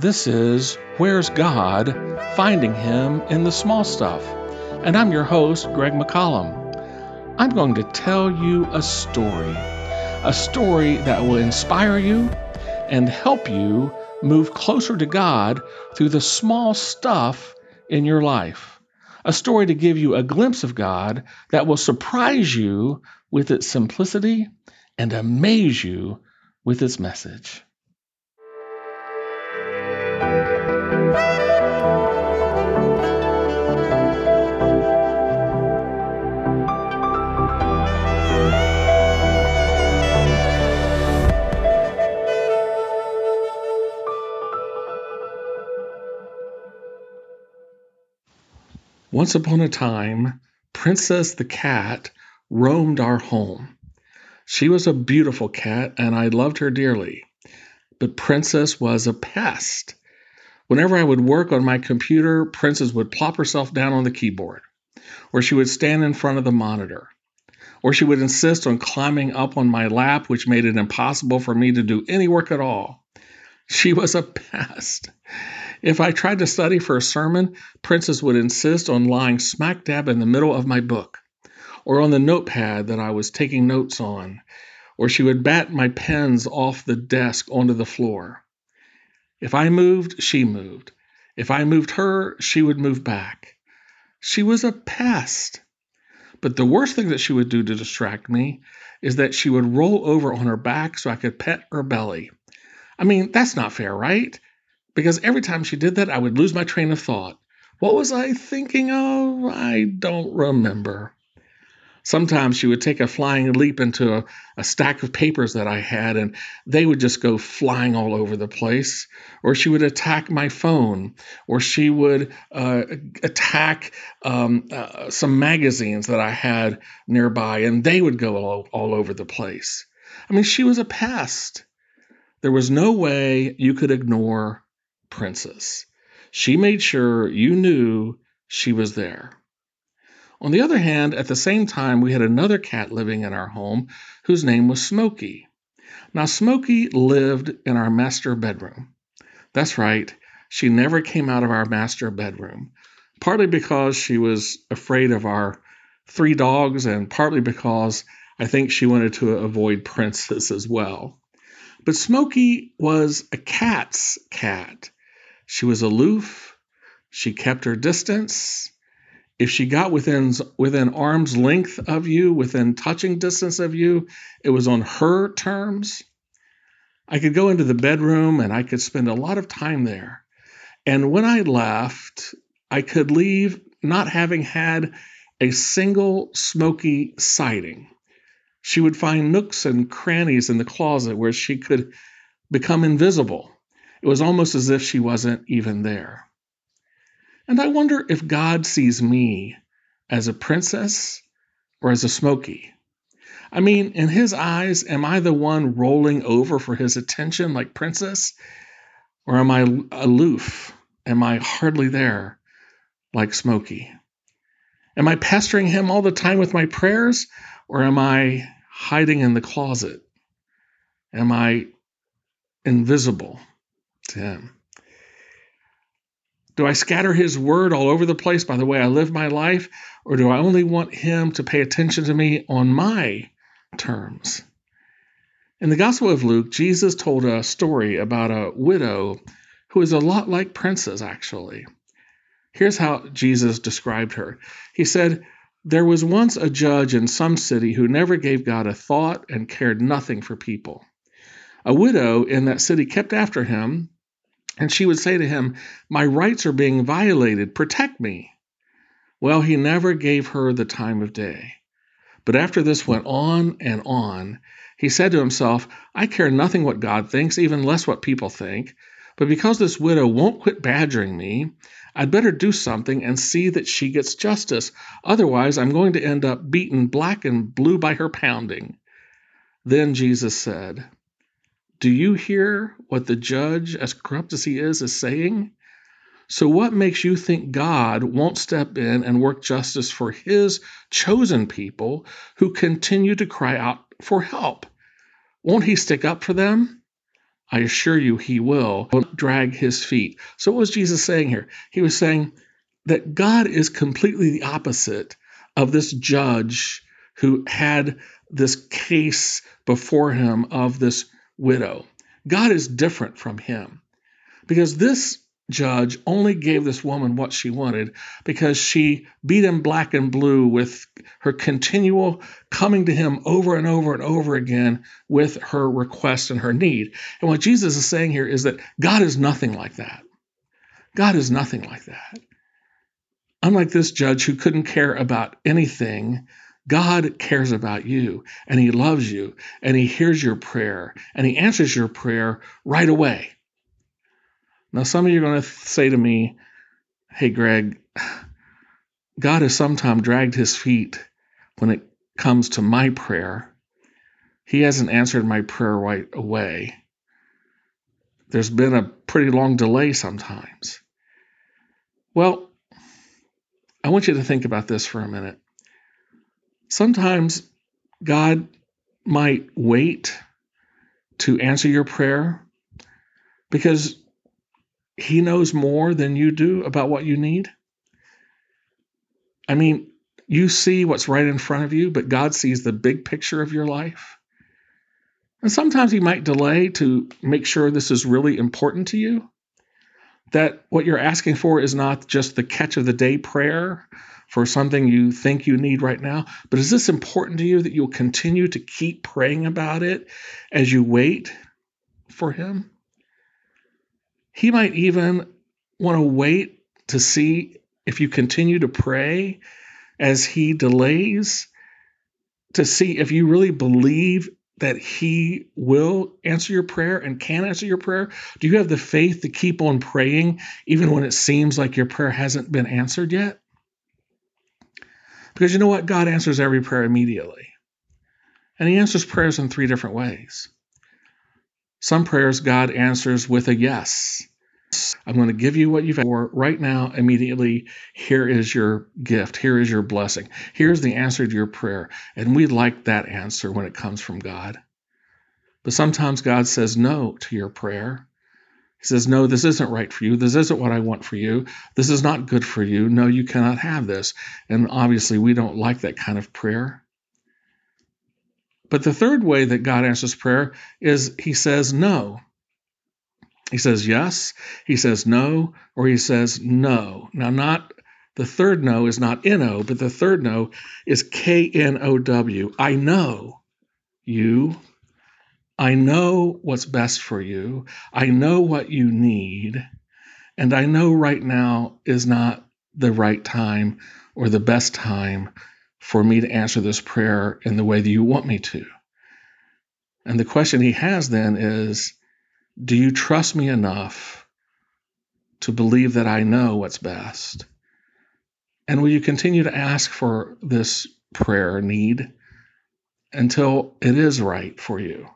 This is Where's God? Finding Him in the Small Stuff. And I'm your host, Greg McCollum. I'm going to tell you a story, a story that will inspire you and help you move closer to God through the small stuff in your life. A story to give you a glimpse of God that will surprise you with its simplicity and amaze you with its message. Once upon a time, Princess the cat roamed our home. She was a beautiful cat, and I loved her dearly. But Princess was a pest. Whenever I would work on my computer, Princess would plop herself down on the keyboard, or she would stand in front of the monitor, or she would insist on climbing up on my lap, which made it impossible for me to do any work at all. She was a pest. If I tried to study for a sermon, Princess would insist on lying smack dab in the middle of my book, or on the notepad that I was taking notes on, or she would bat my pens off the desk onto the floor. If I moved, she moved. If I moved her, she would move back. She was a pest. But the worst thing that she would do to distract me is that she would roll over on her back so I could pet her belly. I mean, that's not fair, right? because every time she did that, I would lose my train of thought. What was I thinking of? I don't remember. Sometimes she would take a flying leap into a, a, stack of papers that I had, and they would just go flying all over the place. Or she would attack my phone, or she would uh, attack um, uh, some magazines that I had nearby, and they would go all, all over the place. I mean, she was a pest. There was no way you could ignore princess. She made sure you knew she was there. On the other hand, at the same time, we had another cat living in our home whose name was Smokey. Now, Smokey lived in our master bedroom. That's right, she never came out of our master bedroom, partly because she was afraid of our three dogs, and partly because I think she wanted to avoid Princess as well. But Smokey was a cat's cat. She was aloof. She kept her distance. If she got within within arm's length of you, within touching distance of you, it was on her terms. I could go into the bedroom and I could spend a lot of time there. And when I left, I could leave not having had a single Smokey sighting. She would find nooks and crannies in the closet where she could become invisible. It was almost as if she wasn't even there. And I wonder if God sees me as a princess or as a Smokey. I mean, in his eyes, am I the one rolling over for his attention like princess? Or am I aloof? Am I hardly there like Smokey? Am I pestering him all the time with my prayers? Or am I hiding in the closet? Am I invisible? to him. Do I scatter his word all over the place by the way I live my life, or do I only want him to pay attention to me on my terms? In the Gospel of Luke, Jesus told a story about a widow who is a lot like Princess, actually. Here's how Jesus described her He said, There was once a judge in some city who never gave God a thought and cared nothing for people. A widow in that city kept after him, and she would say to him, My rights are being violated. Protect me. Well, he never gave her the time of day. But after this went on and on, he said to himself, I care nothing what God thinks, even less what people think. But because this widow won't quit badgering me, I'd better do something and see that she gets justice. Otherwise, I'm going to end up beaten black and blue by her pounding. Then Jesus said, do you hear what the judge, as corrupt as he is, is saying? So, what makes you think God won't step in and work justice for his chosen people who continue to cry out for help? Won't he stick up for them? I assure you, he will drag his feet. So, what was Jesus saying here? He was saying that God is completely the opposite of this judge who had this case before him of this widow. God is different from him because this judge only gave this woman what she wanted because she beat him black and blue with her continual coming to him over and over and over again with her request and her need. And what Jesus is saying here is that God is nothing like that. God is nothing like that. Unlike this judge who couldn't care about anything, God cares about you and he loves you and he hears your prayer and he answers your prayer right away. Now, some of you are going to say to me, Hey, Greg, God has sometimes dragged his feet when it comes to my prayer. He hasn't answered my prayer right away. There's been a pretty long delay sometimes. Well, I want you to think about this for a minute. Sometimes God might wait to answer your prayer because he knows more than you do about what you need? I mean, you see what's right in front of you, but God sees the big picture of your life. And sometimes He might delay to make sure this is really important to you. That what you're asking for is not just the catch of the day prayer for something you think you need right now, but is this important to you that you'll continue to keep praying about it as you wait for Him? He might even want to wait to see if you continue to pray as he delays, to see if you really believe that he will answer your prayer and can answer your prayer? Do you have the faith to keep on praying even when it seems like your prayer hasn't been answered yet? Because you know what? God answers every prayer immediately. And he answers prayers in three different ways. Some prayers God answers with a yes. I'm going to give you what you've asked for right now, immediately. Here is your gift. Here is your blessing. Here's the answer to your prayer. And we like that answer when it comes from God. But sometimes God says no to your prayer. He says, No, this isn't right for you. This isn't what I want for you. This is not good for you. No, you cannot have this. And obviously, we don't like that kind of prayer. But the third way that God answers prayer is He says no. He says yes, he says no, or he says no. Now, not the third no is not N-O, but the third no is K-N-O-W. I know you. I know what's best for you. I know what you need. And I know right now is not the right time or the best time for me to answer this prayer in the way that you want me to. And the question he has then is do you trust me enough to believe that I know what's best? And will you continue to ask for this prayer need until it is right for you?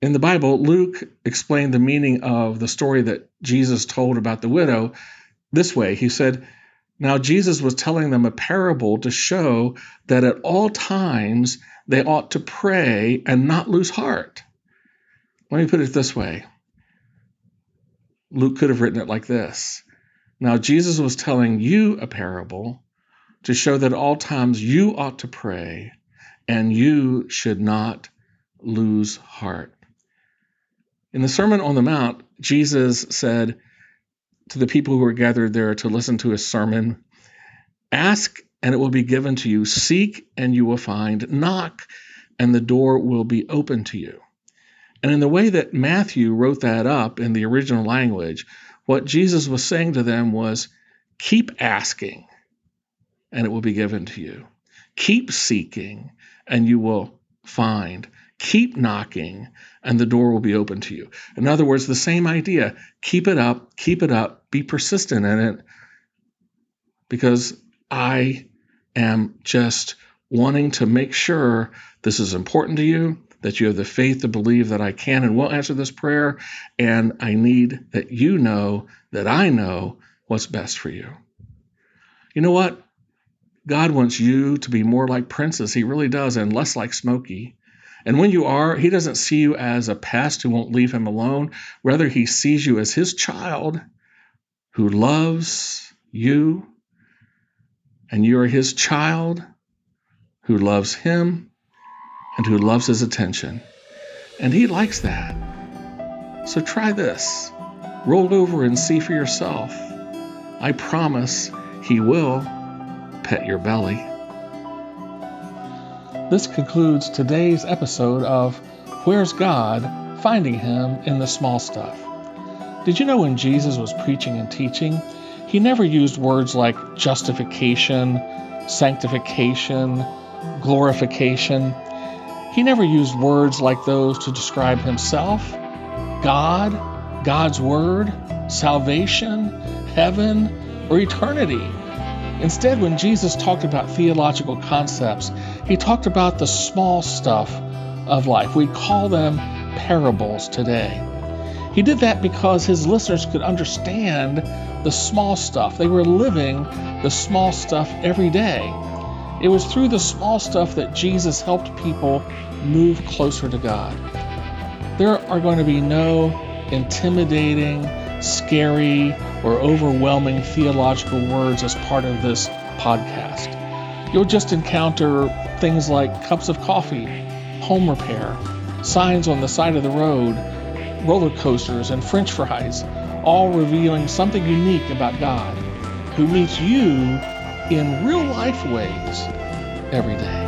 In the Bible, Luke explained the meaning of the story that Jesus told about the widow this way. He said, Now Jesus was telling them a parable to show that at all times they ought to pray and not lose heart. Let me put it this way Luke could have written it like this Now, Jesus was telling you a parable to show that at all times you ought to pray and you should not lose heart. In the Sermon on the Mount, Jesus said to the people who were gathered there to listen to his sermon Ask and it will be given to you, seek and you will find, knock and the door will be open to you. And in the way that Matthew wrote that up in the original language, what Jesus was saying to them was keep asking, and it will be given to you. Keep seeking, and you will find. Keep knocking, and the door will be open to you. In other words, the same idea keep it up, keep it up, be persistent in it, because I am just wanting to make sure this is important to you that you have the faith to believe that I can and will answer this prayer. And I need that you know that I know what's best for you. You know what? God wants you to be more like Princess. He really does, and less like Smokey. And when you are, He doesn't see you as a pest who won't leave Him alone. Rather, He sees you as His child who loves you, and you are His child who loves Him and who loves His attention. And He likes that. So try this. Roll over and see for yourself. I promise He will pet your belly. This concludes today's episode of Where's God? Finding Him in the Small Stuff. Did you know when Jesus was preaching and teaching, he never used words like justification, sanctification, glorification. He never used words like those to describe himself, God, God's Word, salvation, heaven, or eternity. Instead, when Jesus talked about theological concepts, he talked about the small stuff of life. We call them parables today. He did that because his listeners could understand the small stuff. They were living the small stuff every day. It was through the small stuff that Jesus helped people move closer to God. There are going to be no intimidating, scary, or overwhelming theological words as part of this podcast. You'll just encounter things like cups of coffee, home repair, signs on the side of the road, roller coasters, and french fries, all revealing something unique about God, who meets you in real life ways every day.